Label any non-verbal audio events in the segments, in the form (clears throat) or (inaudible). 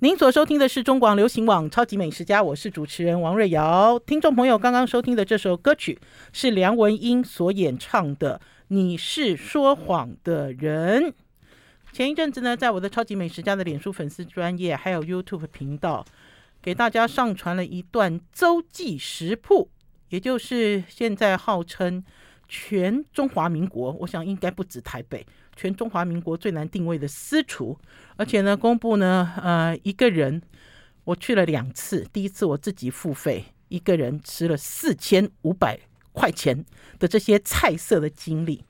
您所收听的是中广流行网《超级美食家》，我是主持人王瑞瑶。听众朋友刚刚收听的这首歌曲是梁文音所演唱的《你是说谎的人》。前一阵子呢，在我的《超级美食家》的脸书粉丝专页还有 YouTube 频道，给大家上传了一段周记食谱，也就是现在号称全中华民国，我想应该不止台北。全中华民国最难定位的私厨，而且呢，公布呢，呃，一个人我去了两次，第一次我自己付费，一个人吃了四千五百块钱的这些菜色的经历，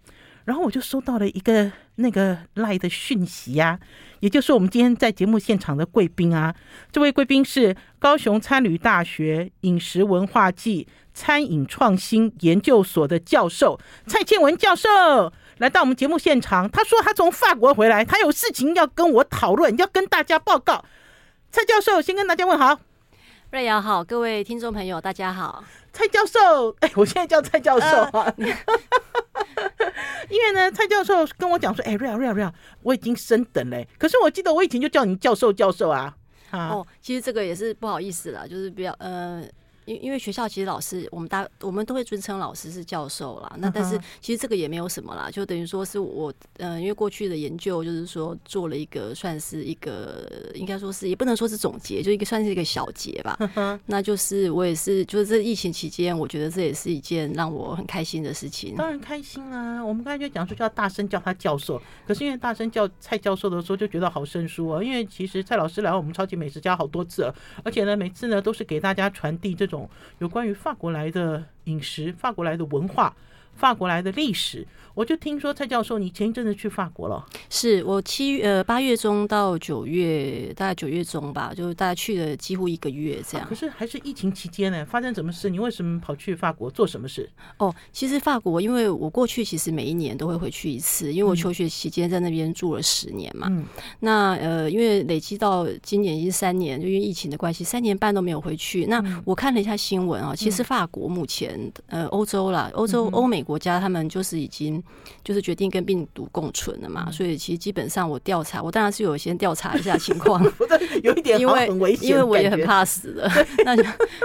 然后我就收到了一个那个赖的讯息呀、也就是我们今天在节目现场的贵宾啊，这位贵宾是高雄餐旅大学饮食文化暨餐饮创新研究所的教授蔡倩文教授。来到我们节目现场，他说他从法国回来，他有事情要跟我讨论，要跟大家报告。蔡教授先跟大家问好，瑞瑶好，各位听众朋友大家好。蔡教授，哎，我现在叫蔡教授啊，呃、(laughs) 因为呢，蔡教授跟我讲说，哎，瑞瑶瑞瑶瑞瑶，我已经升等了，可是我记得我以前就叫你教授教授啊。啊哦，其实这个也是不好意思啦，就是比较呃。因因为学校其实老师，我们大我们都会尊称老师是教授啦。那但是其实这个也没有什么啦，就等于说是我呃，因为过去的研究就是说做了一个算是一个，应该说是也不能说是总结，就一个算是一个小结吧。那就是我也是，就是这疫情期间，我觉得这也是一件让我很开心的事情。当然开心啊！我们刚才就讲说叫大声叫他教授，可是因为大声叫蔡教授的时候就觉得好生疏啊。因为其实蔡老师来我们超级美食家好多次了，而且呢每次呢都是给大家传递这种。有关于法国来的饮食，法国来的文化。法国来的历史，我就听说蔡教授，你前一阵子去法国了？是我七月呃八月中到九月，大概九月中吧，就是大概去了几乎一个月这样。啊、可是还是疫情期间呢，发生什么事？你为什么跑去法国做什么事？哦，其实法国，因为我过去其实每一年都会回去一次，因为我求学期间在那边住了十年嘛。嗯。那呃，因为累积到今年已经三年，就因为疫情的关系，三年半都没有回去。那我看了一下新闻啊，其实法国目前呃欧洲啦，欧洲欧美。国家他们就是已经就是决定跟病毒共存了嘛，所以其实基本上我调查，我当然是有先调查一下情况，(laughs) 有一点因为因为我也很怕死的。(laughs) 那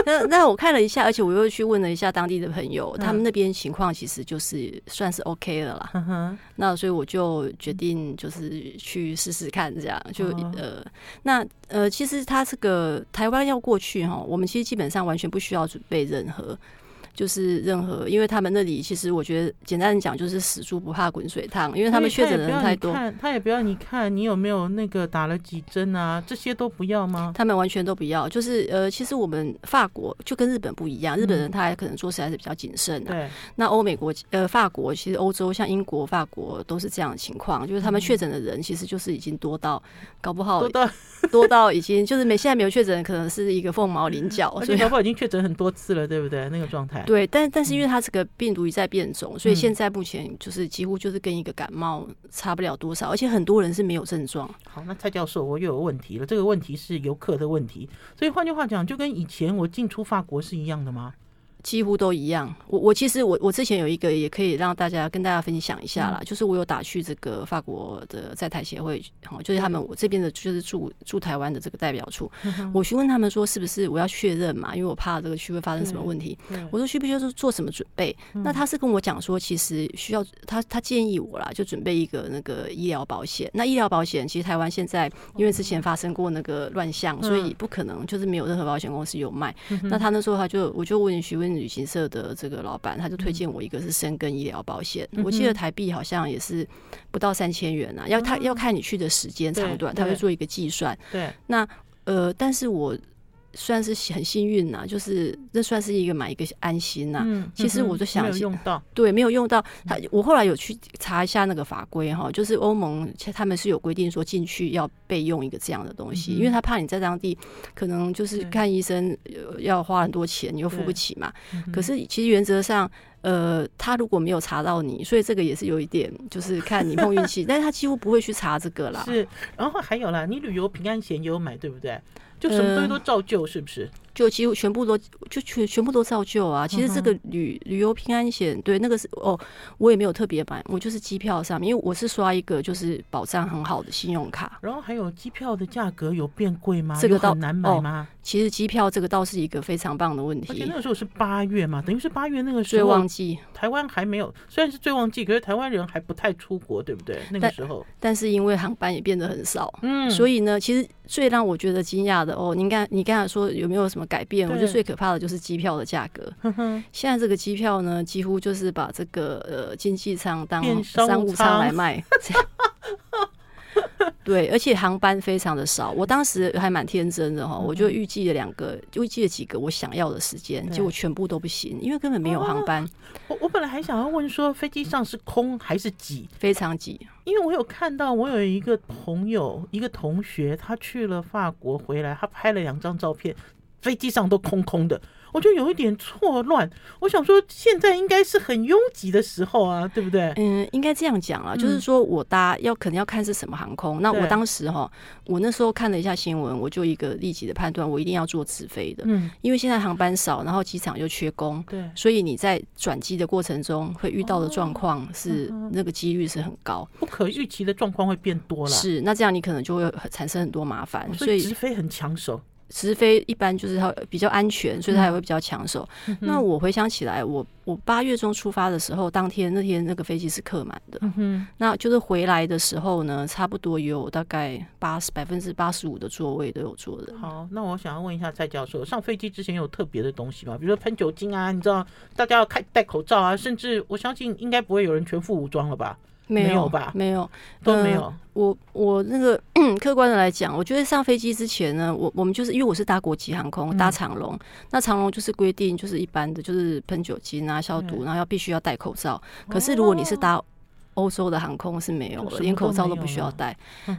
那那我看了一下，而且我又去问了一下当地的朋友，他们那边情况其实就是算是 OK 了啦。那所以我就决定就是去试试看，这样就呃那呃其实他这个台湾要过去哈，我们其实基本上完全不需要准备任何。就是任何，因为他们那里其实我觉得简单的讲就是死猪不怕滚水烫，因为他们确诊的人太多。他也，不要你看你有没有那个打了几针啊，这些都不要吗？他们完全都不要。就是呃，其实我们法国就跟日本不一样，日本人他还可能做事还是比较谨慎的。对。那欧美国呃法国其实欧洲像英国、法国都是这样的情况，就是他们确诊的人其实就是已经多到搞不好多到 (laughs) 多到已经就是没现在没有确诊，可能是一个凤毛麟角，(laughs) 所以搞不好已经确诊很多次了，对不对？那个状态。对，但但是因为它这个病毒一再变种，所以现在目前就是几乎就是跟一个感冒差不了多少，而且很多人是没有症状。好，那蔡教授，我又有问题了。这个问题是游客的问题，所以换句话讲，就跟以前我进出法国是一样的吗？几乎都一样。我我其实我我之前有一个也可以让大家跟大家分享一下啦，嗯、就是我有打去这个法国的在台协会，好，就是他们我这边的就是驻驻台湾的这个代表处，嗯、我询问他们说是不是我要确认嘛，因为我怕这个区会发生什么问题。我说需不需要做什么准备？嗯、那他是跟我讲说，其实需要他他建议我啦，就准备一个那个医疗保险。那医疗保险其实台湾现在因为之前发生过那个乱象，嗯、所以不可能就是没有任何保险公司有卖。嗯、那他那时候他就我就问询问。旅行社的这个老板，他就推荐我一个是深耕医疗保险，嗯、我记得台币好像也是不到三千元啊，要他要看你去的时间长短，他会做一个计算。对，那呃，但是我。算是很幸运呐，就是这算是一个买一个安心呐。嗯、其实我就想，没用到，对，没有用到。他我后来有去查一下那个法规哈，就是欧盟他们是有规定说进去要备用一个这样的东西，嗯、因为他怕你在当地可能就是看医生要花很多钱，你又付不起嘛。嗯、可是其实原则上。呃，他如果没有查到你，所以这个也是有一点，就是看你碰运气。(laughs) 但是他几乎不会去查这个啦。是，然后还有啦，你旅游平安险也有买，对不对？就什么东西都照旧，是不是？就几乎全部都就全全部都照旧啊！其实这个旅旅游平安险，对那个是哦，我也没有特别买，我就是机票上面，因为我是刷一个就是保障很好的信用卡。然后还有机票的价格有变贵吗？这个很难买吗？哦，其实机票这个倒是一个非常棒的问题。而且那个时候是八月嘛，等于是八月那个时候最旺季，台湾还没有，虽然是最旺季，可是台湾人还不太出国，对不对？那个时候，但，但是因为航班也变得很少，嗯，所以呢，其实最让我觉得惊讶的哦，您刚你刚才说有没有什么改变？我觉得最可怕的就是机票的价格。现在这个机票呢，几乎就是把这个呃经济舱当商务舱来卖。(laughs) 对，而且航班非常的少。我当时还蛮天真的哈，我就预计了两个，预计了几个我想要的时间，结果全部都不行，因为根本没有航班。我我本来还想要问说，飞机上是空还是挤？非常挤，因为我有看到，我有一个朋友，一个同学，他去了法国回来，他拍了两张照片。飞机上都空空的，我就有一点错乱。我想说，现在应该是很拥挤的时候啊，对不对？嗯，应该这样讲啊，就是说我搭要可能要看是什么航空。那我当时哈，我那时候看了一下新闻，我就一个立即的判断，我一定要坐直飞的。嗯，因为现在航班少，然后机场又缺工，对，所以你在转机的过程中会遇到的状况是那个几率是很高，不可预期的状况会变多了。是，那这样你可能就会产生很多麻烦。所以直飞很抢手。直飞一般就是它比较安全，所以它也会比较抢手。嗯、那我回想起来，我我八月中出发的时候，当天那天那个飞机是客满的。嗯哼，那就是回来的时候呢，差不多有大概八十百分之八十五的座位都有坐的。好，那我想要问一下蔡教授，上飞机之前有特别的东西吗？比如说喷酒精啊，你知道大家要开戴口罩啊，甚至我相信应该不会有人全副武装了吧？没有吧？没有，都没有。呃、我我那个 (clears throat) 客观的来讲，我觉得上飞机之前呢，我我们就是因为我是搭国际航空，搭长龙，嗯、那长龙就是规定就是一般的就是喷酒精啊、消毒，然后要必须要戴口罩。可是如果你是搭欧洲的航空是没有了，连口罩都不需要戴。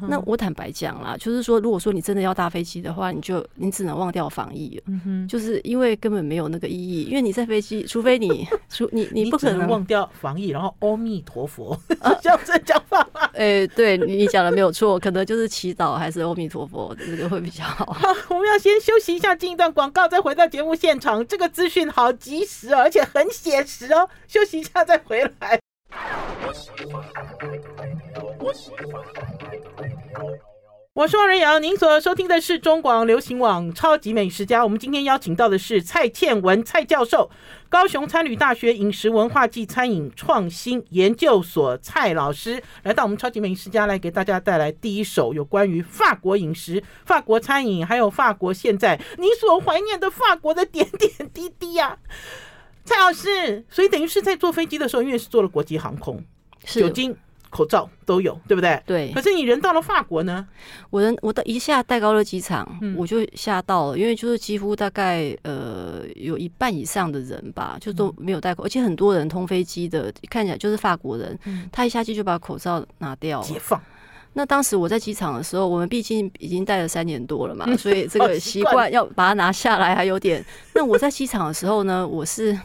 那我坦白讲啦，就是说，如果说你真的要搭飞机的话，你就你只能忘掉防疫了，就是因为根本没有那个意义。因为你在飞机，(laughs) 除非你除你你不可能忘掉防疫，然后阿弥陀佛，(laughs) 这样子讲法吗？哎，对你你讲的没有错，可能就是祈祷还是阿弥陀佛，这个会比较好。(laughs) 好，我们要先休息一下，进一段广告，再回到节目现场。这个资讯好及时哦，而且很写实哦。休息一下再回来。我是王仁瑶，您所收听的是中广流行网《超级美食家》。我们今天邀请到的是蔡倩文蔡教授，高雄餐旅大学饮食文化暨餐饮创新研究所蔡老师，来到我们《超级美食家》来给大家带来第一首有关于法国饮食、法国餐饮，还有法国现在你所怀念的法国的点点滴滴呀、啊。蔡老师，所以等于是在坐飞机的时候，因为是坐了国际航空，是酒精、口罩都有，对不对？对。可是你人到了法国呢？我人我到一下戴高乐机场，嗯、我就吓到了，因为就是几乎大概呃有一半以上的人吧，就都没有戴口，嗯、而且很多人通飞机的看起来就是法国人，嗯、他一下去就把口罩拿掉了，解放。那当时我在机场的时候，我们毕竟已经戴了三年多了嘛，(laughs) 所以这个习惯要把它拿下来还有点。那我在机场的时候呢，我是。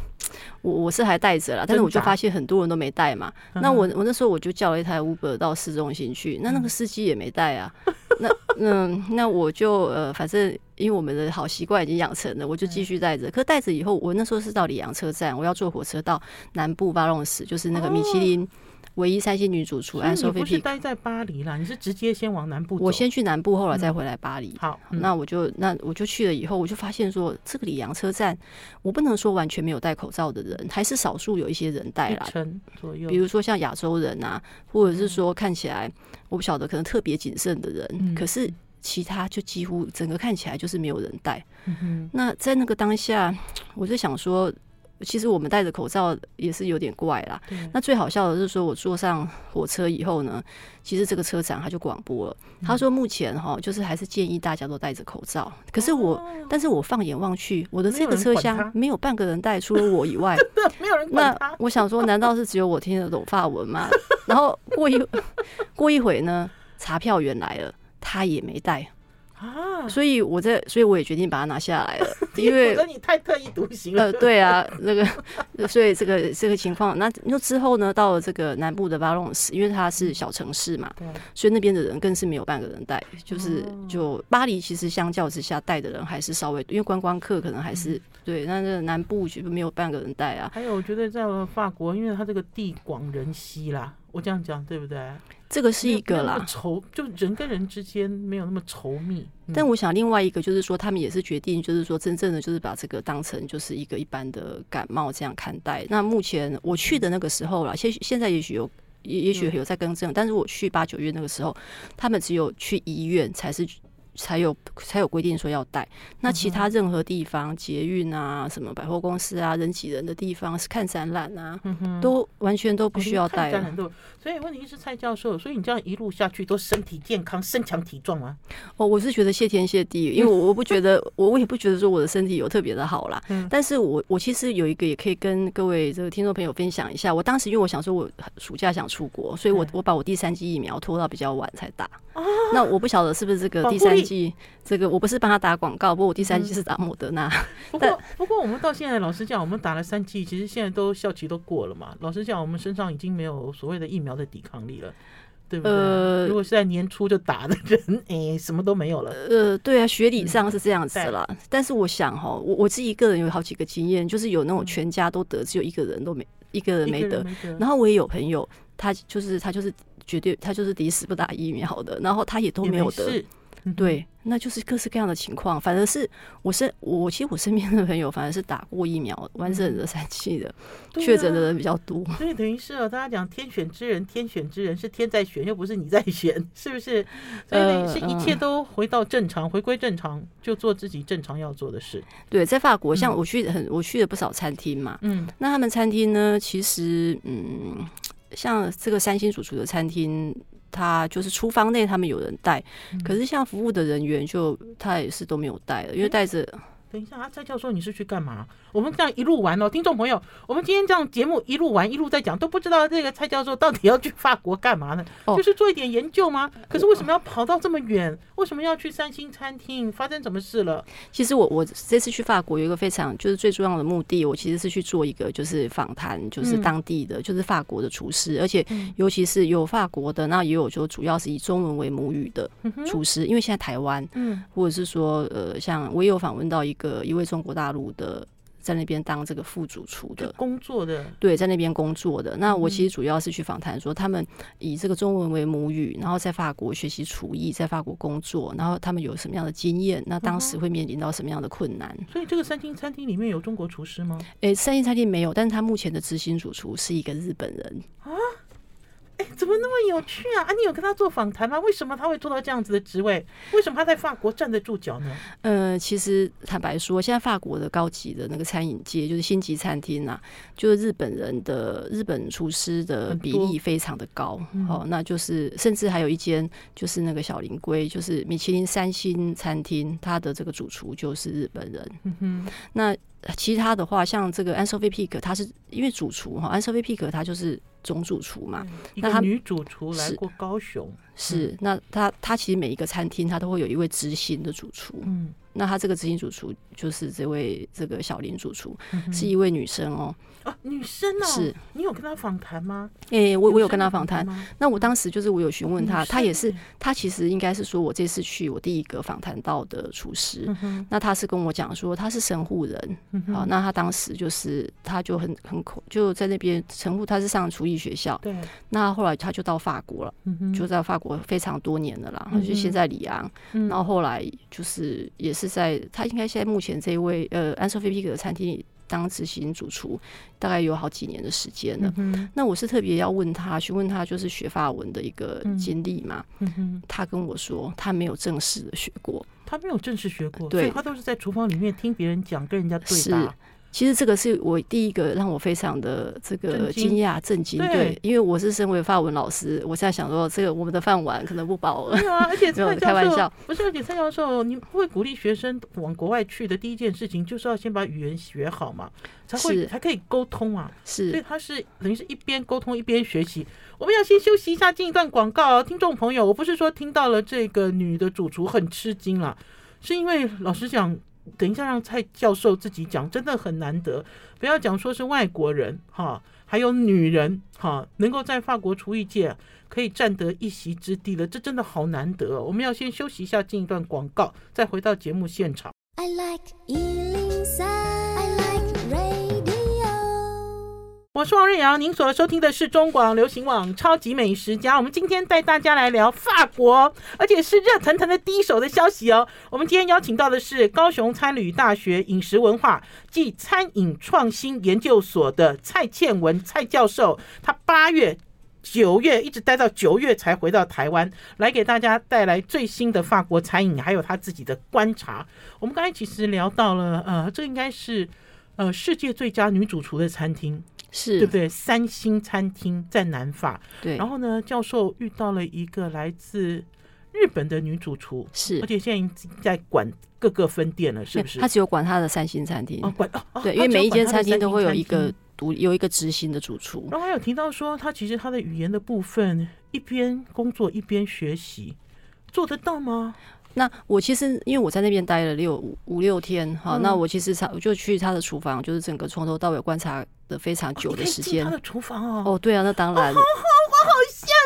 我我是还带着啦，但是我就发现很多人都没带嘛。那我我那时候我就叫了一台 Uber 到市中心去，那那个司机也没带啊。那嗯，那我就呃，反正因为我们的好习惯已经养成了，我就继续带着。可带着以后，我那时候是到里昂车站，我要坐火车到南部巴隆市，就是那个米其林。唯一三星女主除安索菲。你不是待在巴黎啦？你是直接先往南部走？我先去南部，后来再回来巴黎。好，那我就那我就去了以后，我就发现说，这个里昂车站，我不能说完全没有戴口罩的人，还是少数有一些人戴啦。左右。比如说像亚洲人啊，或者是说看起来我不晓得可能特别谨慎的人，可是其他就几乎整个看起来就是没有人戴。那在那个当下，我就想说。其实我们戴着口罩也是有点怪啦。那最好笑的是说，我坐上火车以后呢，其实这个车长他就广播了，嗯、他说目前哈就是还是建议大家都戴着口罩。可是我，哦、但是我放眼望去，我的这个车厢没有半个人戴，除了我以外，(laughs) 没有人管。那我想说，难道是只有我听得懂法文吗？(laughs) 然后过一 (laughs) 过一会呢，查票员来了，他也没戴。啊，所以我在，所以我也决定把它拿下来了，(laughs) 因为你太特立独行了。呃，对啊，那个，(laughs) 所以这个这个情况，那那之后呢，到了这个南部的巴隆斯，因为它是小城市嘛，所以那边的人更是没有半个人带，就是就巴黎其实相较之下带的人还是稍微，因为观光客可能还是对，那个南部就没有半个人带啊。还有，我觉得在法国，因为它这个地广人稀啦，我这样讲对不对？这个是一个啦，稠就人跟人之间没有那么稠密。嗯、但我想另外一个就是说，他们也是决定，就是说真正的就是把这个当成就是一个一般的感冒这样看待。那目前我去的那个时候啦，现现在也许有也也许有在更正，但是我去八九月那个时候，他们只有去医院才是。才有才有规定说要带，那其他任何地方，捷运啊，什么百货公司啊，人挤人的地方，是看展览啊，都完全都不需要带。所以问题是蔡教授，所以你这样一路下去都身体健康、身强体壮啊？哦，我是觉得谢天谢地，因为我我不觉得，(laughs) 我我也不觉得说我的身体有特别的好啦。但是我我其实有一个也可以跟各位这个听众朋友分享一下，我当时因为我想说我暑假想出国，所以我我把我第三剂疫苗拖到比较晚才打。那我不晓得是不是这个第三剂。这个我不是帮他打广告，不过我第三季是打莫德纳。不过不过我们到现在，老实讲，我们打了三季，其实现在都效期都过了嘛。老实讲，我们身上已经没有所谓的疫苗的抵抗力了，对不对？呃，如果是在年初就打的人，哎，什么都没有了。呃，对啊，学理上是这样子啦。但是我想哈，我我自己个人有好几个经验，就是有那种全家都得，只有一个人都没一个人没得。然后我也有朋友，他就是他就是绝对他就是抵死不打疫苗的，然后他也都没有得。对，那就是各式各样的情况。反而是我身我其实我身边的朋友，反而是打过疫苗、完整的三期的，确诊的人比较多。所以等于是哦，大家讲天选之人，天选之人是天在选，又不是你在选，(laughs) 是不是？所以等于是一切都回到正常，回归正常，就做自己正常要做的事。对，在法国，像我去很我去了不少餐厅嘛，嗯，那他们餐厅呢，其实嗯，像这个三星主厨的餐厅。他就是厨房内他们有人带，可是像服务的人员就他也是都没有带了，因为带着。等一下啊，蔡教授，你是去干嘛？我们这样一路玩哦，听众朋友，我们今天这样节目一路玩一路在讲，都不知道这个蔡教授到底要去法国干嘛呢？哦、就是做一点研究吗？可是为什么要跑到这么远？为什么要去三星餐厅？发生什么事了？其实我我这次去法国有一个非常就是最重要的目的，我其实是去做一个就是访谈，就是当地的、嗯、就是法国的厨师，而且尤其是有法国的，那也有就主要是以中文为母语的厨师，因为现在台湾，嗯，或者是说呃，像我也有访问到一个。一位中国大陆的在那边当这个副主厨的工作的，对，在那边工作的。那我其实主要是去访谈，说他们以这个中文为母语，然后在法国学习厨艺，在法国工作，然后他们有什么样的经验？那当时会面临到什么样的困难？所以这个三星餐厅里面有中国厨师吗？诶，三星餐厅没有，但是他目前的执行主厨是一个日本人啊。哎，怎么那么有趣啊？啊，你有跟他做访谈吗？为什么他会做到这样子的职位？为什么他在法国站得住脚呢？呃，其实坦白说，现在法国的高级的那个餐饮界，就是星级餐厅啊，就是日本人的日本厨师的比例非常的高。哦，那就是甚至还有一间，就是那个小林龟，就是米其林三星餐厅，他的这个主厨就是日本人。嗯哼，那。其他的话，像这个 Anne-Sophie Pic，他是因为主厨哈，Anne-Sophie Pic 他就是总主厨嘛。那他女主厨来过高雄，是，是那他他其实每一个餐厅他都会有一位执行的主厨。嗯，那他这个执行主厨就是这位这个小林主厨，是一位女生哦。啊，女生哦，是你有跟她访谈吗？诶、欸，我我有跟她访谈。那我当时就是我有询问她，她也是，她其实应该是说我这次去我第一个访谈到的厨师。嗯、那她是跟我讲说她是神户人，嗯、好，那她当时就是她就很很恐就在那边神户，她是上厨艺学校。对。那后来她就到法国了，嗯、就在法国非常多年了啦，嗯、就先在里昂，嗯、然后后来就是也是在他应该现在目前这一位呃 Anne-Sophie Pic 的餐厅里。当执行主厨大概有好几年的时间了。嗯、那我是特别要问他，询问他就是学法文的一个经历嘛。他跟我说他没有正式的学过，他没有正式学过，对，所以他都是在厨房里面听别人讲，跟人家对答。其实这个是我第一个让我非常的这个惊讶、震惊。对，因为我是身为法文老师，我现在想说，这个我们的饭碗可能不保了。没有啊，而且 (laughs) 蔡教授开玩笑，不是，而且蔡教授，你会鼓励学生往国外去的第一件事情，就是要先把语言学好嘛，才会才可以沟通啊。是，所以他是等于是一边沟通一边学习。我们要先休息一下，进一段广告。听众朋友，我不是说听到了这个女的主厨很吃惊了，是因为老实讲。等一下，让蔡教授自己讲，真的很难得。不要讲说是外国人哈，还有女人哈，能够在法国厨艺界可以占得一席之地了，这真的好难得。我们要先休息一下，进一段广告，再回到节目现场。I like 我是王瑞瑶，您所收听的是中广流行网《超级美食家》。我们今天带大家来聊法国，而且是热腾腾的第一手的消息哦。我们今天邀请到的是高雄餐旅大学饮食文化暨餐饮创新研究所的蔡倩文蔡教授。他八月、九月一直待到九月才回到台湾，来给大家带来最新的法国餐饮，还有他自己的观察。我们刚才其实聊到了，呃，这应该是呃世界最佳女主厨的餐厅。是对不对？三星餐厅在南法。对，然后呢，教授遇到了一个来自日本的女主厨，是，而且现在已经在管各个分店了，是不是？他只有管他的三星餐厅，哦，管哦，对，因为每一间餐厅都会有一个独有一个执行的主厨。然后还有提到说，他其实他的语言的部分，一边工作一边学习，做得到吗？那我其实因为我在那边待了六五五六天哈，嗯、那我其实我就去他的厨房，就是整个从头到尾观察的非常久的时间。他的厨房哦，哦，对啊，那当然。哦、好好，我好羡慕，真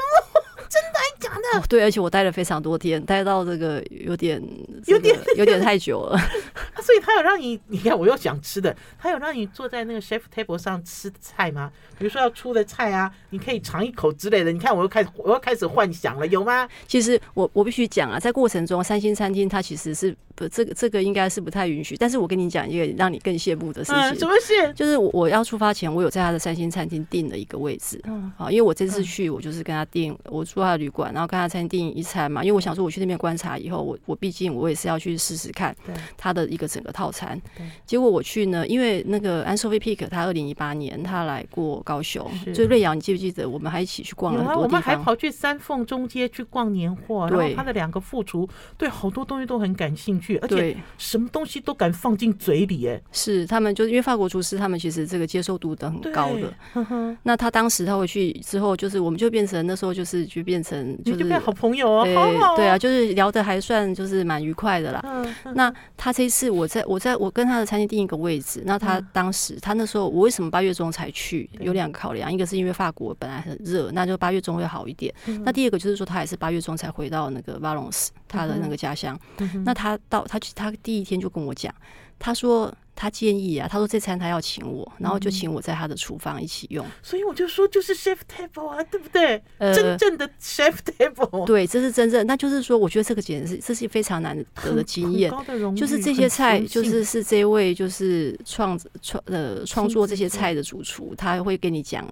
对，而且我待了非常多天，待到这个有点、这个、有点有点太久了。(laughs) 所以他有让你，你看我又想吃的，他有让你坐在那个 chef table 上吃菜吗？比如说要出的菜啊，你可以尝一口之类的。你看我又开始我又开始幻想了，有吗？其实我我必须讲啊，在过程中，三星餐厅它其实是不这个这个应该是不太允许。但是我跟你讲一个让你更羡慕的事情，嗯、什么事？就是我我要出发前，我有在他的三星餐厅订了一个位置。嗯，好，因为我这次去，我就是跟他订，我住他的旅馆，然后跟他餐厅订一餐嘛。因为我想说，我去那边观察以后，我我毕竟我也是要去试试看他的一个整个套餐。结果我去呢，因为那个 Anne-Sophie Pic 他二零一八年他来过高雄，所以瑞瑶，你记不记得我们还一起去逛了很多地方？我们还跑去三凤中街去逛年货，然后他的两个副厨对好多东西都很感兴趣，而且什么东西都敢放进嘴里。哎，是他们就是因为法国厨师，他们其实这个接受度都很高的。那他当时他回去之后，就是我们就变成那时候就是就变成就是变好朋友啊，好好对啊，就是聊的还算就是蛮愉快的啦。那他这一次我在我在我跟他的餐厅定一个位置，那他当时他那时候我为什么八月中才去？有两个考量，一个是因为法国本来很热，那就八月中会好一点。那第二个就是说他也是八月中才回到那个瓦隆斯他的那个家乡。那他到他他第一天就跟我讲，他说。他建议啊，他说这餐他要请我，然后就请我在他的厨房一起用。所以我就说，就是 chef table 啊，对不对？呃，真正的 chef table。对，这是真正。那就是说，我觉得这个简直是这是非常难得的经验，就是这些菜，就是是这位就是创创呃创作这些菜的主厨，他会跟你讲。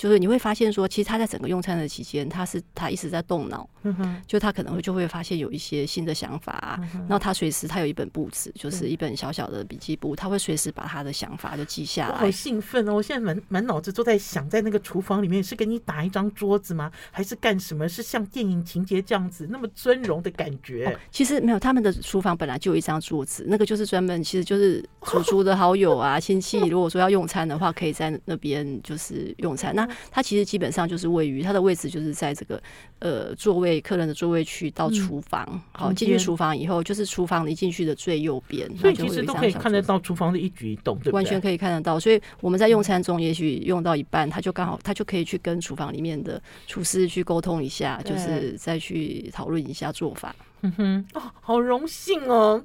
就是你会发现说，其实他在整个用餐的期间，他是他一直在动脑，嗯、哼就他可能会就会发现有一些新的想法啊。嗯、然后他随时他有一本簿子，就是一本小小的笔记簿，他会随时把他的想法就记下来。好兴奋哦！我现在满满脑子都在想，在那个厨房里面是给你打一张桌子吗？还是干什么？是像电影情节这样子那么尊荣的感觉？哦、其实没有，他们的厨房本来就有一张桌子，那个就是专门，其实就是 (laughs) 主厨的好友啊、亲戚，如果说要用餐的话，可以在那边就是用餐。那它其实基本上就是位于它的位置，就是在这个呃座位客人的座位区到厨房，嗯、好进去厨房以后，就是厨房一进去的最右边，所以其实都可以看得到厨房的一举一动，对不对？完全可以看得到。所以我们在用餐中，也许用到一半，他就刚好他就可以去跟厨房里面的厨师去沟通一下，就是再去讨论一下做法。嗯哼，哦，好荣幸哦。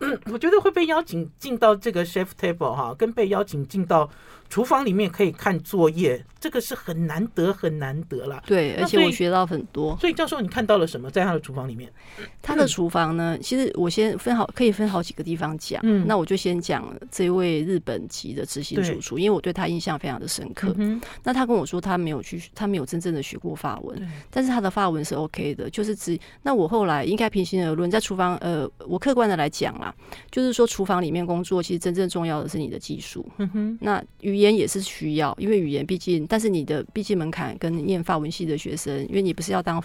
嗯，(clears throat) 我觉得会被邀请进到这个 chef table 哈，跟被邀请进到厨房里面可以看作业，这个是很难得很难得了。对，而且我学到很多。所以教授，你看到了什么在他的厨房里面？他的厨房呢？其实我先分好，可以分好几个地方讲。嗯，那我就先讲这位日本籍的执行主厨，因为我对他印象非常的深刻。嗯，那他跟我说，他没有去，他没有真正的学过法文，但是他的法文是 OK 的，就是只。那我后来应该平心而论，在厨房，呃，我客观的来讲啦，就是说厨房里面工作，其实真正重要的是你的技术。嗯哼，那语言也是需要，因为语言毕竟，但是你的毕竟门槛跟念法文系的学生，因为你不是要当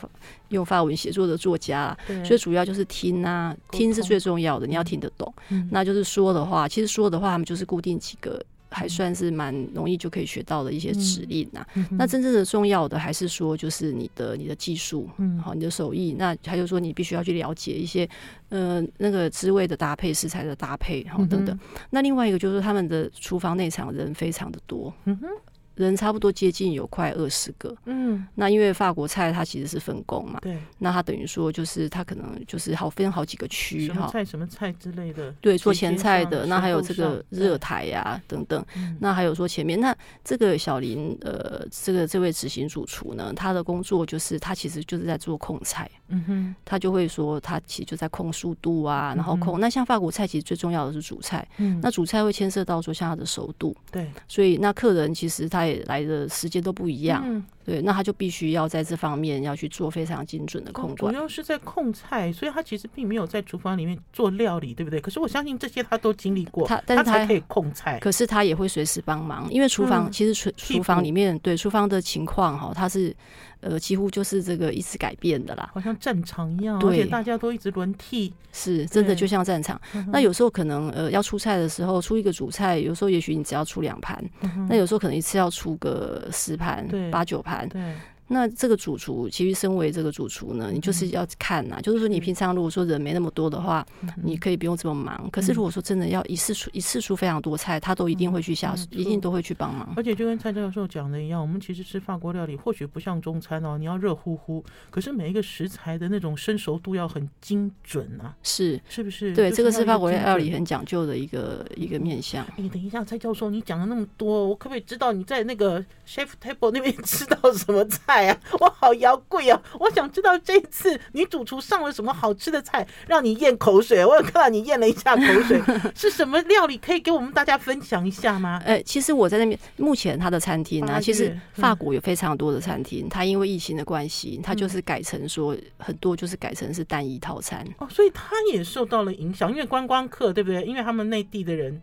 用法文写作的作家，所以主要就是听啊，听是最重要的，你要听得懂。那就是说的话，其实说的话，他们就是固定几个。还算是蛮容易就可以学到的一些指令呐、啊。嗯嗯、那真正的重要的还是说，就是你的你的技术，嗯，好，你的手艺。那还有说，你必须要去了解一些，呃，那个滋味的搭配、食材的搭配，好等等。嗯、那另外一个就是他们的厨房内场人非常的多。嗯哼人差不多接近有快二十个，嗯，那因为法国菜它其实是分工嘛，对，那它等于说就是它可能就是好分好几个区，什么菜什么菜之类的，对，做前菜的，那还有这个热台呀、啊、等等，那还有说前面那这个小林呃，这个这位执行主厨呢，他的工作就是他其实就是在做控菜，嗯哼，他就会说他其实就在控速度啊，然后控那像法国菜其实最重要的是主菜，嗯，那主菜会牵涉到说像它的熟度，对，所以那客人其实他。来的时间都不一样，对，那他就必须要在这方面要去做非常精准的控管。主要是在控菜，所以他其实并没有在厨房里面做料理，对不对？可是我相信这些他都经历过，他但是他，可以控菜。可是他也会随时帮忙，因为厨房、嗯、其实厨厨房里面对厨房的情况哈，他是。呃，几乎就是这个一直改变的啦，好像战场一样，对，而且大家都一直轮替，是真的就像战场。那有时候可能呃要出菜的时候出一个主菜，有时候也许你只要出两盘，嗯、那有时候可能一次要出个十盘、八九盘。对。那这个主厨，其实身为这个主厨呢，你就是要看呐，就是说你平常如果说人没那么多的话，你可以不用这么忙。可是如果说真的要一次出一次出非常多菜，他都一定会去下，一定都会去帮忙。而且就跟蔡教授讲的一样，我们其实吃法国料理，或许不像中餐哦，你要热乎乎，可是每一个食材的那种生熟度要很精准啊，是是不是？对，这个是法国料理很讲究的一个一个面向。你等一下，蔡教授，你讲了那么多，我可不可以知道你在那个 chef table 那边吃到什么菜？哎呀，(laughs) 我好摇贵啊！我想知道这次女主厨上了什么好吃的菜，让你咽口水。我有看到你咽了一下口水，(laughs) 是什么料理？可以给我们大家分享一下吗？呃，其实我在那边，目前他的餐厅呢，其实法国有非常多的餐厅，他因为疫情的关系，他就是改成说很多就是改成是单一套餐哦，所以他也受到了影响，因为观光客对不对？因为他们内地的人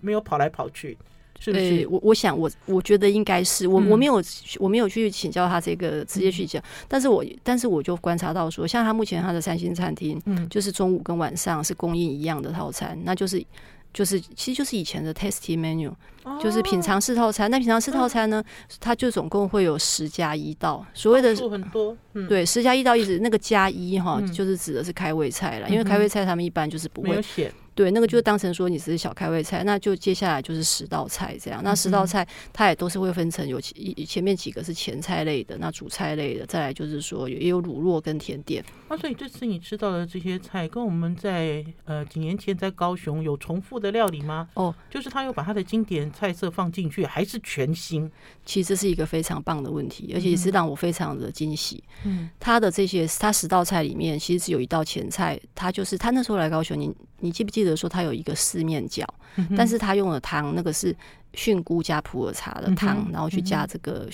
没有跑来跑去。是是对，我我想我我觉得应该是。我我没有我没有去请教他这个直接去讲，嗯、但是我但是我就观察到说，像他目前他的三星餐厅，嗯，就是中午跟晚上是供应一样的套餐，那就是就是其实就是以前的 tasting menu，哦、就是品尝式套餐。那品尝式套餐呢，嗯、它就总共会有十加一道，所谓的很多，嗯、对，十加一道意思那个加一哈，就是指的是开胃菜了，嗯、因为开胃菜他们一般就是不会写。对，那个就当成说你只是小开胃菜，那就接下来就是十道菜这样。那十道菜它也都是会分成有前前面几个是前菜类的，那主菜类的，再来就是说也有卤肉跟甜点。那、啊、所以这次你吃到的这些菜，跟我们在呃几年前在高雄有重复的料理吗？哦，就是他又把他的经典菜色放进去，还是全新？其实这是一个非常棒的问题，而且也是让我非常的惊喜。嗯，他的这些他十道菜里面，其实只有一道前菜，他就是他那时候来高雄，你你记不记得？说他有一个四面饺，嗯、但是他用的汤那个是菌菇加普洱茶的汤，嗯、然后去加这个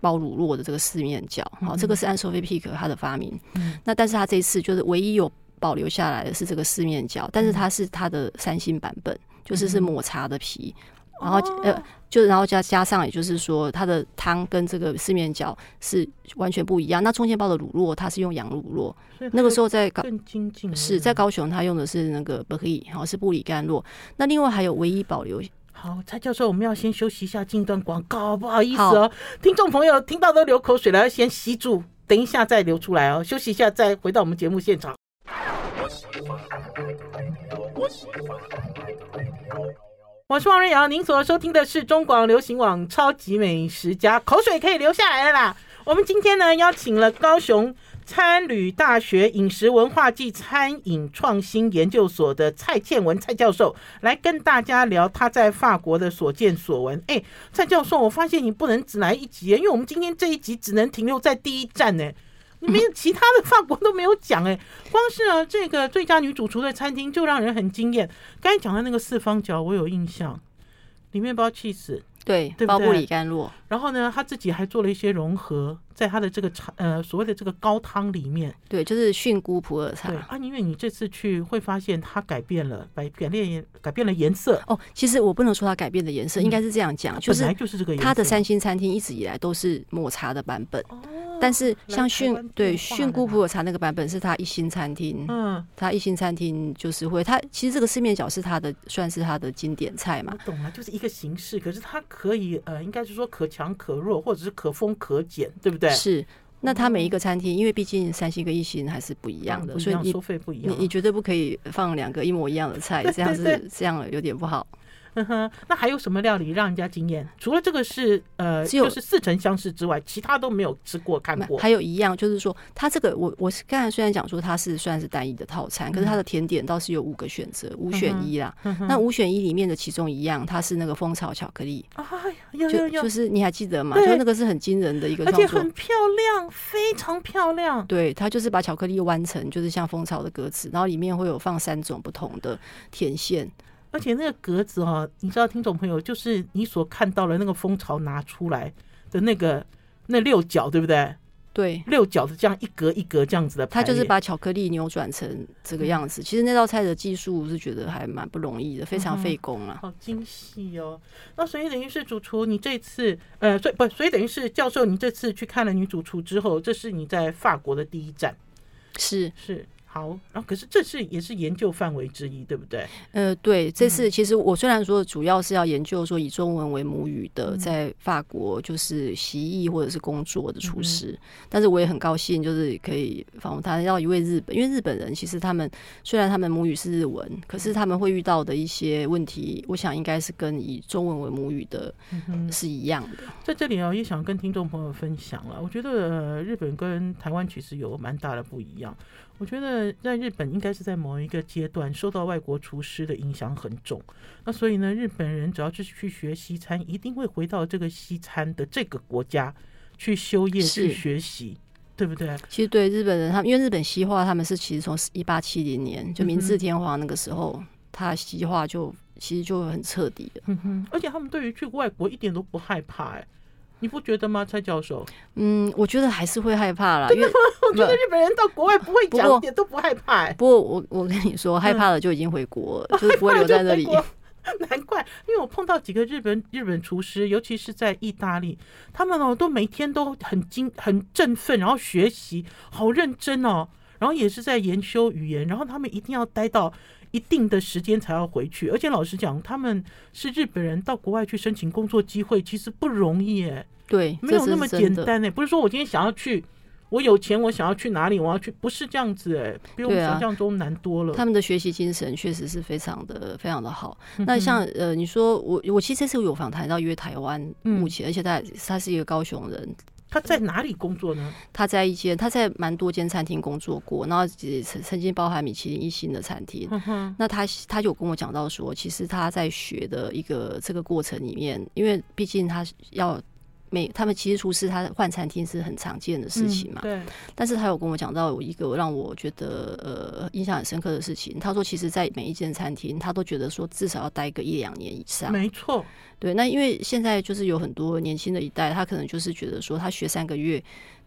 包乳酪的这个四面饺。好、嗯，这个是 Anne-Sophie Pic 他的发明。嗯、那但是他这一次就是唯一有保留下来的是这个四面饺，但是它是它的三星版本，就是是抹茶的皮。然后呃，就然后加加上，也就是说，它的汤跟这个四面饺是完全不一样。那中间包的乳酪，它是用羊乳酪，那个时候在高更精进是在高雄，他用的是那个 Brie，好是布里甘酪。那另外还有唯一保留。好，蔡教授，我们要先休息一下，进段广告，不好意思哦，好听众朋友听到都流口水了，要先吸住，等一下再流出来哦。休息一下再回到我们节目现场。我是王瑞瑶，您所收听的是中广流行网《超级美食家》，口水可以流下来了啦。我们今天呢邀请了高雄餐旅大学饮食文化暨餐饮创新研究所的蔡倩文蔡教授来跟大家聊他在法国的所见所闻。哎，蔡教授，我发现你不能只来一集，因为我们今天这一集只能停留在第一站呢。没有其他的法国都没有讲哎，(laughs) 光是啊这个最佳女主厨的餐厅就让人很惊艳。刚才讲的那个四方角，我有印象，里面包起司，对，对不对？包布里甘露。然后呢，他自己还做了一些融合，在他的这个呃所谓的这个高汤里面，对，就是菌菇普洱茶。对啊，因为你这次去会发现它改变了，改改变改变了颜色。哦，其实我不能说它改变的颜色，嗯、应该是这样讲，就是本来就是这个颜色。它的三星餐厅一直以来都是抹茶的版本。哦但是像训对训姑普洱茶那个版本是他一星餐厅，嗯，他一星餐厅就是会，他其实这个四面角是他的算是他的经典菜嘛。我懂了，就是一个形式，可是它可以呃，应该是说可强可弱，或者是可丰可减，对不对？是。那他每一个餐厅，因为毕竟三星跟一星还是不一样的，所以你收费不一样，你你绝对不可以放两个一模一样的菜，这样是这样有点不好。嗯哼，那还有什么料理让人家惊艳？除了这个是呃，就是似曾相识之外，其他都没有吃过看过。还有一样就是说，它这个我我是刚才虽然讲说它是算是单一的套餐，可是它的甜点倒是有五个选择，五选一啦。那五选一里面的其中一样，它是那个蜂巢巧克力。哎呀，就就是你还记得吗？就那个是很惊人的一个，而且很漂亮，非常漂亮。对，它就是把巧克力弯成就是像蜂巢的格子，然后里面会有放三种不同的甜馅。而且那个格子哦，你知道，听众朋友，就是你所看到的那个蜂巢拿出来的那个那六角，对不对？对，六角的这样一格一格这样子的，它就是把巧克力扭转成这个样子。其实那道菜的技术我是觉得还蛮不容易的，非常费工啊。好精细哦！那所以等于是主厨，你这次呃，所以不，所以等于是教授，你这次去看了女主厨之后，这是你在法国的第一站，是是。好，然后可是这是也是研究范围之一，对不对？呃，对，这次其实我虽然说主要是要研究说以中文为母语的在法国就是习艺或者是工作的厨师，嗯、但是我也很高兴，就是可以访问他，要一位日本，因为日本人其实他们虽然他们母语是日文，可是他们会遇到的一些问题，我想应该是跟以中文为母语的是一样的。嗯、在这里啊，也想跟听众朋友分享了，我觉得、呃、日本跟台湾其实有蛮大的不一样。我觉得在日本应该是在某一个阶段受到外国厨师的影响很重，那所以呢，日本人只要是去学西餐，一定会回到这个西餐的这个国家去修业去学习，对不对？其实对日本人，他们因为日本西化，他们是其实从一八七零年就明治天皇那个时候，他西化就其实就很彻底了。嗯哼，而且他们对于去外国一点都不害怕，哎。你不觉得吗，蔡教授？嗯，我觉得还是会害怕啦。因为我觉得日本人到国外不会讲，一点都不害怕。不过我我跟你说，害怕了就已经回国了，嗯、就是不会留在那里。(laughs) 难怪，因为我碰到几个日本日本厨师，尤其是在意大利，他们哦都每天都很精很振奋，然后学习好认真哦，然后也是在研修语言，然后他们一定要待到。一定的时间才要回去，而且老实讲，他们是日本人到国外去申请工作机会，其实不容易哎。对，没有那么简单哎。不是说我今天想要去，我有钱，我想要去哪里，我要去，不是这样子哎，比我们想象中难多了。他们的学习精神确实是非常的、非常的好。那像呃，你说我，我其实这次有访谈到约台湾，目前，而且他他是一个高雄人。他在哪里工作呢？他在一间，他在蛮多间餐厅工作过，然后也曾曾经包含米其林一星的餐厅。嗯、那他他就跟我讲到说，其实他在学的一个这个过程里面，因为毕竟他要。每他们其实厨师他换餐厅是很常见的事情嘛，对。但是他有跟我讲到有一个让我觉得呃印象很深刻的事情，他说其实，在每一间餐厅，他都觉得说至少要待个一两年以上。没错，对。那因为现在就是有很多年轻的一代，他可能就是觉得说他学三个月。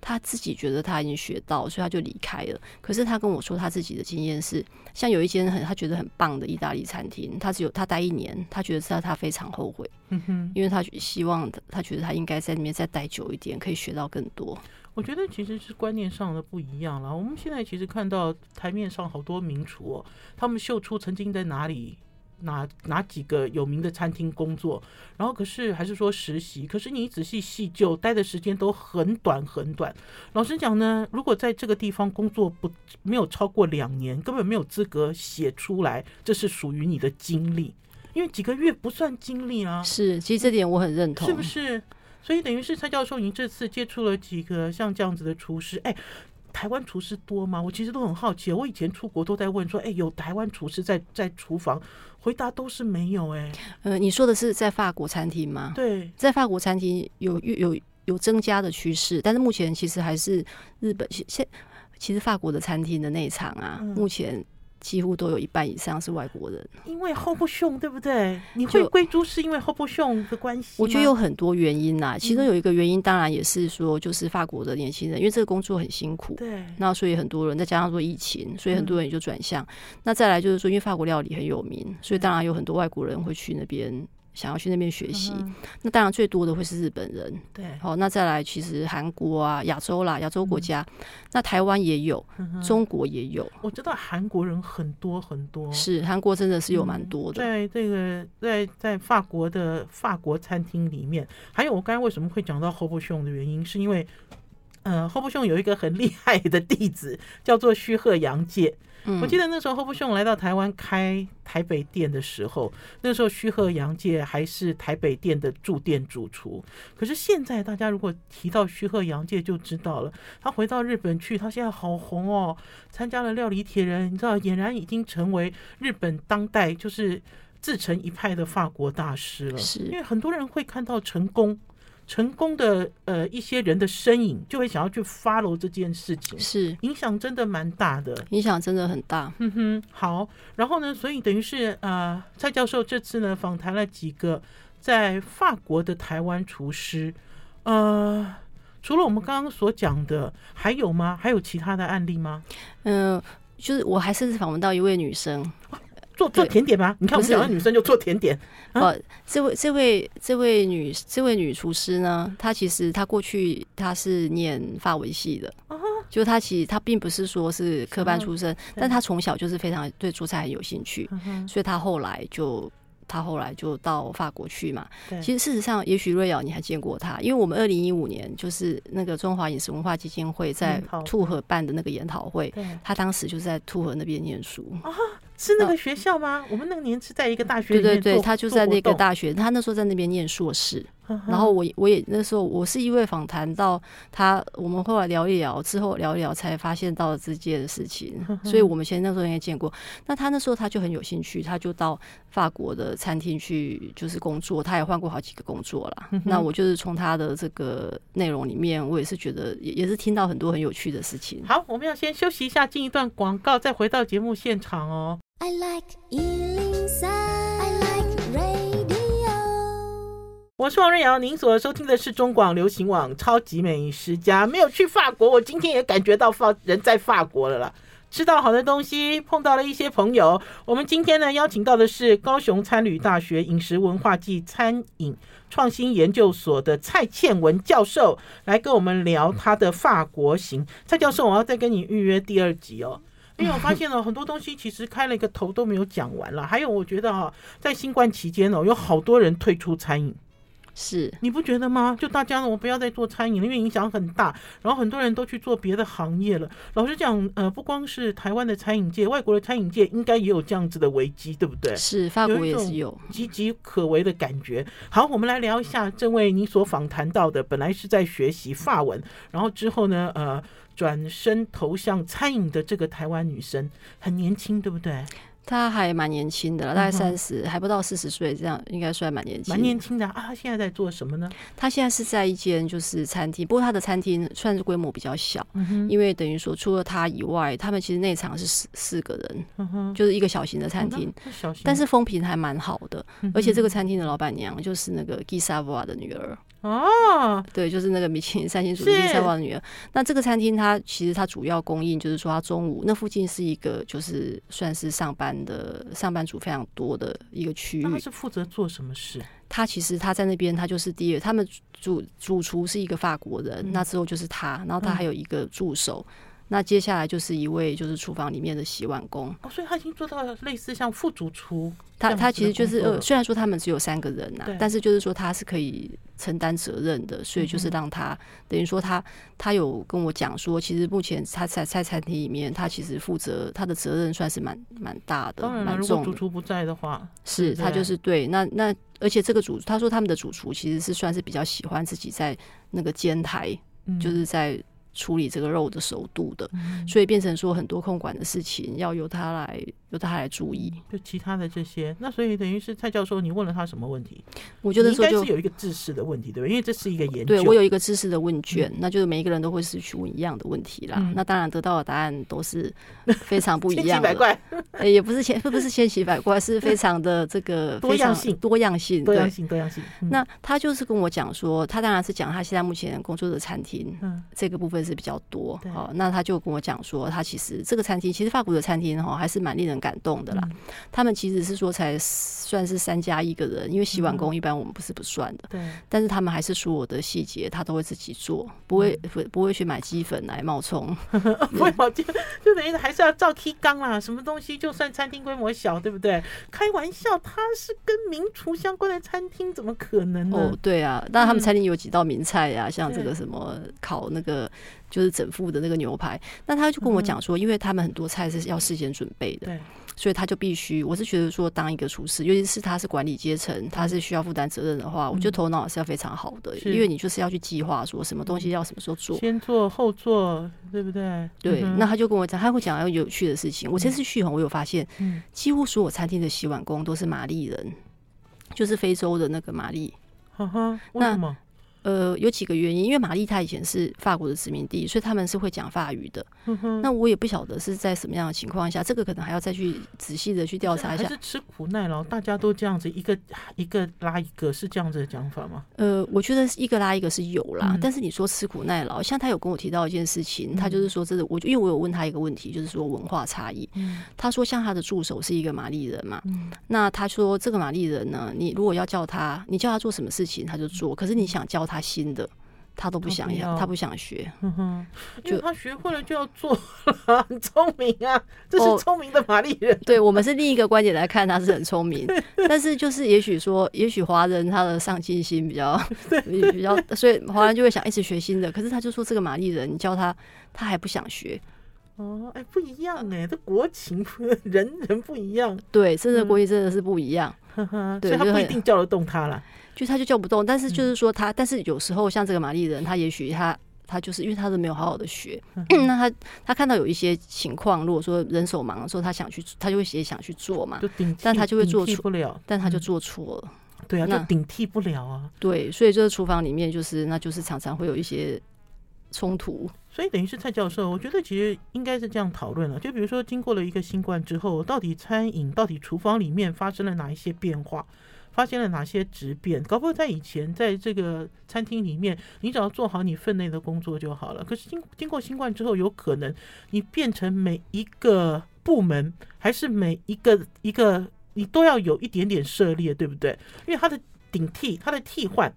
他自己觉得他已经学到，所以他就离开了。可是他跟我说，他自己的经验是，像有一间很他觉得很棒的意大利餐厅，他只有他待一年，他觉得他他非常后悔，嗯哼，因为他希望他觉得他应该在里面再待久一点，可以学到更多。我觉得其实是观念上的不一样了。我们现在其实看到台面上好多名厨哦，他们秀出曾经在哪里。哪哪几个有名的餐厅工作，然后可是还是说实习，可是你仔细细究，待的时间都很短很短。老实讲呢，如果在这个地方工作不没有超过两年，根本没有资格写出来，这是属于你的经历，因为几个月不算经历啊。是，其实这点我很认同，是不是？所以等于是蔡教授，您这次接触了几个像这样子的厨师，哎，台湾厨师多吗？我其实都很好奇。我以前出国都在问说，哎，有台湾厨师在在厨房？回答都是没有。哎，呃，你说的是在法国餐厅吗？对，在法国餐厅有有有增加的趋势，但是目前其实还是日本现其实法国的餐厅的内场啊，嗯、目前。几乎都有一半以上是外国人，因为 Hobson 对不对？你会归租是因为 Hobson 的关系？我觉得有很多原因啦，其中有一个原因当然也是说，就是法国的年轻人，因为这个工作很辛苦，对，那所以很多人再加上说疫情，所以很多人也就转向。那再来就是说，因为法国料理很有名，所以当然有很多外国人会去那边。想要去那边学习，嗯，那当然最多的会是日本人。对，好，那再来，其实韩国啊，亚洲啦，亚洲国家，嗯、那台湾也有，嗯，中国也有。我知道韩国人很多很多，是韩国真的是有蛮多的。在这个在在法国的法国餐厅里面，还有我刚才为什么会讲到侯伯雄的原因，是因为，呃，侯伯雄有一个很厉害的弟子，叫做须贺洋介。我记得那时候侯布雄来到台湾开台北店的时候，那时候徐鹤阳介还是台北店的驻店主厨。可是现在大家如果提到徐鹤阳介就知道了，他回到日本去，他现在好红哦，参加了料理铁人，你知道，俨然已经成为日本当代就是自成一派的法国大师了。是因为很多人会看到成功。成功的呃一些人的身影，就会想要去 follow 这件事情，是影响真的蛮大的，影响真的很大。嗯哼，好，然后呢，所以等于是呃蔡教授这次呢访谈了几个在法国的台湾厨师，呃，除了我们刚刚所讲的，还有吗？还有其他的案例吗？嗯、呃，就是我还甚至访问到一位女生。(laughs) 做做甜点吗？你看我们两个女生就做甜点。哦，这位这位这位女这位女厨师呢，她其实她过去她是念法文系的，就她其实她并不是说是科班出身，但她从小就是非常对做菜很有兴趣，所以她后来就她后来就到法国去嘛。其实事实上，也许瑞瑶你还见过她，因为我们二零一五年就是那个中华饮食文化基金会在兔河办的那个研讨会，她当时就是在兔河那边念书。是那个学校吗？我们那个年是在一个大学里面。对对对，他就在那个大学，他那时候在那边念硕士。然后我我也那时候我是因为访谈到他，我们后来聊一聊之后聊一聊才发现到了这件事情，所以我们前那时候应该见过。那他那时候他就很有兴趣，他就到法国的餐厅去就是工作，他也换过好几个工作了。那我就是从他的这个内容里面，我也是觉得也也是听到很多很有趣的事情。好，我们要先休息一下，进一段广告，再回到节目现场哦。I like 103, I like 我是王瑞瑶，您所收听的是中广流行网超级美食家。没有去法国，我今天也感觉到法人在法国了啦。吃到好的东西，碰到了一些朋友。我们今天呢，邀请到的是高雄餐旅大学饮食文化暨餐饮创新研究所的蔡倩文教授，来跟我们聊他的法国行。蔡教授，我要再跟你预约第二集哦。因为我发现了很多东西，其实开了一个头都没有讲完了。还有，我觉得哈，在新冠期间哦，有好多人退出餐饮，是你不觉得吗？就大家呢，我不要再做餐饮了，因为影响很大。然后很多人都去做别的行业了。老实讲，呃，不光是台湾的餐饮界，外国的餐饮界应该也有这样子的危机，对不对？是，法国也是有岌岌可危的感觉。好，我们来聊一下这位你所访谈到的，本来是在学习法文，然后之后呢，呃。转身投向餐饮的这个台湾女生很年轻，对不对？她还蛮年轻的，大概三十、嗯，还不到四十岁，这样应该算蛮年轻。蛮年轻的啊！他现在在做什么呢？他现在是在一间就是餐厅，不过他的餐厅算是规模比较小，嗯、因为等于说除了他以外，他们其实内场是四四个人、嗯，就是一个小型的餐厅、哦，但是风评还蛮好的、嗯，而且这个餐厅的老板娘就是那个 Guy Savoy 的女儿。哦，对，就是那个米其林三星主义餐王的女儿。那这个餐厅它其实它主要供应就是说，它中午那附近是一个就是算是上班的上班族非常多的一个区域。他是负责做什么事？他其实他在那边，他就是第二，他们主主厨是一个法国人、嗯，那之后就是他，然后他还有一个助手。嗯那接下来就是一位就是厨房里面的洗碗工哦，所以他已经做到了类似像副主厨。他他其实就是呃，虽然说他们只有三个人呐、啊，但是就是说他是可以承担责任的，所以就是让他、嗯、等于说他他有跟我讲说，其实目前他在在餐厅里面，他其实负责他的责任算是蛮蛮大的，蛮重的。如果主厨不在的话，是他就是对那那。而且这个主他说他们的主厨其实是算是比较喜欢自己在那个煎台，嗯、就是在。处理这个肉的熟度的，嗯、所以变成说很多控管的事情要由他来，由他来注意。就其他的这些，那所以等于是蔡教授，你问了他什么问题？我觉得说就应该是有一个知识的问题，对不对？因为这是一个研究。对，我有一个知识的问卷，嗯、那就是每一个人都会是去问一样的问题啦。嗯、那当然得到的答案都是非常不一样的，(laughs) 千奇百怪。(laughs) 也不是千，不是千奇百怪，是非常的这个 (laughs) 多样性，多样性，多样性，多样性。嗯、那他就是跟我讲说，他当然是讲他现在目前工作的餐厅，嗯，这个部分是比较多。好，那他就跟我讲说，他其实这个餐厅，其实法国的餐厅哈，还是蛮令人感动的啦。嗯、他们其实是说才算是三加一个人，因为洗碗工一般我们不是不算的。对、嗯。但是他们还是所有的细节，他都会自己做，不会不、嗯、不会去买鸡粉来冒充。(laughs) 不会冒鸡，就等于还是要照 K 缸啦。什么东西，就算餐厅规模小，对不对？开玩笑，他是跟名厨相关的餐厅，怎么可能呢？哦，对啊，那他们餐厅有几道名菜呀、像这个什么烤那个。就是整副的那个牛排，那他就跟我讲说，因为他们很多菜是要事先准备的，对，所以他就必须。我是觉得说，当一个厨师，尤其是他是管理阶层，他是需要负担责任的话，我觉得头脑是要非常好的，因为你就是要去计划说什么东西要什么时候做，先做后做，对不对？对。那他就跟我讲，他会讲要有趣的事情。我这次去哈，我有发现，几乎所有餐厅的洗碗工都是玛丽人，就是非洲的那个玛丽。哈哈，为什么？呃，有几个原因，因为玛丽她以前是法国的殖民地，所以他们是会讲法语的。那我也不晓得是在什么样的情况下，这个可能还要再去仔细的去调查一下。还是吃苦耐劳，大家都这样子，一个一个拉一个，是这样子的讲法吗？呃，我觉得一个拉一个是有啦，嗯、但是你说吃苦耐劳，像他有跟我提到一件事情，他就是说，这是我因为我有问他一个问题，就是说文化差异。嗯、他说，像他的助手是一个玛丽人嘛，嗯、那他说这个玛丽人呢，你如果要叫他，你叫他做什么事情他就做，可是你想教他新的。他都不想要，他不想学，嗯哼，就他学会了就要做，(laughs) 很聪明啊，这是聪明的玛丽人。对，我们是另一个观点来看，他是很聪明，(laughs) 但是就是也许说，也许华人他的上进心比较 (laughs) 比较，所以华人就会想一直学新的。可是他就说这个玛丽人，你教他，他还不想学。哦，哎，不一样哎，这国情人人不一样，对，甚至国情真的是不一样，所以他不一定叫得动他了。就他就叫不动，但是就是说他，嗯、但是有时候像这个玛丽人，他也许他他就是因为他是没有好好的学，嗯、那他他看到有一些情况，如果说人手忙的时候，他想去，他就会也想去做嘛，但他就会做错不了，但他就做错了，嗯、对啊，那就顶替不了啊，对，所以这个厨房里面就是那就是常常会有一些冲突，所以等于是蔡教授，我觉得其实应该是这样讨论了，就比如说经过了一个新冠之后，到底餐饮到底厨房里面发生了哪一些变化？发现了哪些质变？搞不好在以前，在这个餐厅里面，你只要做好你分内的工作就好了。可是经经过新冠之后，有可能你变成每一个部门，还是每一个一个，你都要有一点点涉猎，对不对？因为它的顶替，它的替换。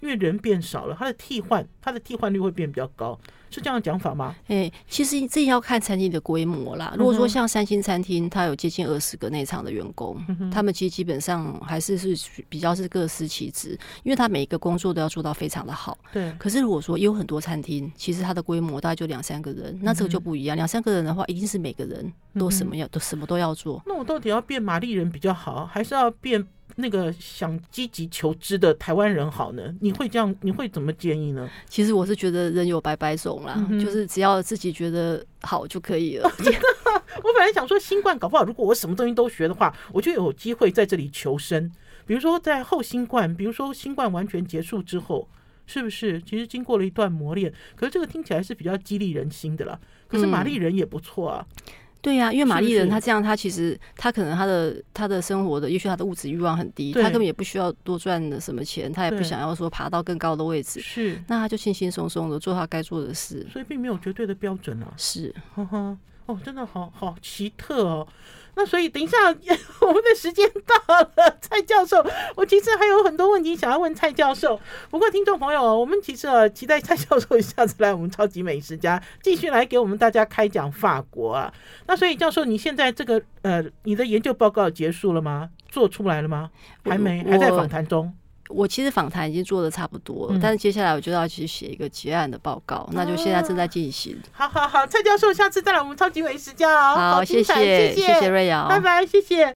因为人变少了，它的替换，它的替换率会变比较高，是这样讲法吗？哎、欸，其实这要看餐厅的规模啦。如果说像三星餐厅，它有接近二十个内场的员工，嗯、他们其实基本上还是是比较是各司其职，因为他每一个工作都要做到非常的好。对。可是如果说有很多餐厅，其实它的规模大概就两三个人，那这个就不一样。两、嗯、三个人的话，一定是每个人都什么要、嗯、都什么都要做。那我到底要变玛丽人比较好，还是要变？那个想积极求知的台湾人好呢？你会这样？你会怎么建议呢？其实我是觉得人有百百种啦，嗯、就是只要自己觉得好就可以了。(laughs) 我本来想说新冠搞不好，如果我什么东西都学的话，我就有机会在这里求生。比如说在后新冠，比如说新冠完全结束之后，是不是？其实经过了一段磨练，可是这个听起来是比较激励人心的啦。可是玛丽人也不错啊。嗯对呀、啊，因为玛丽人他这样，他其实他可能他的他的生活的，也许他的物质欲望很低，对他根本也不需要多赚的什么钱，他也不想要说爬到更高的位置，是，那他就轻轻松松的做他该做的事，所以并没有绝对的标准啊。是，呵呵，哦，真的好好奇特哦。那所以等一下，(laughs) 我们的时间到了，蔡教授，我其实还有很多问题想要问蔡教授。不过听众朋友，我们其实啊，期待蔡教授下次来我们超级美食家，继续来给我们大家开讲法国啊。那所以教授，你现在这个呃，你的研究报告结束了吗？做出来了吗？还没，还在访谈中。我其实访谈已经做的差不多了，嗯、但是接下来我就要去写一个结案的报告，嗯、那就现在正在进行。好好好，蔡教授，下次再来我们超级美食家哦。好，谢谢，谢谢，谢谢瑞瑶，拜拜，谢谢。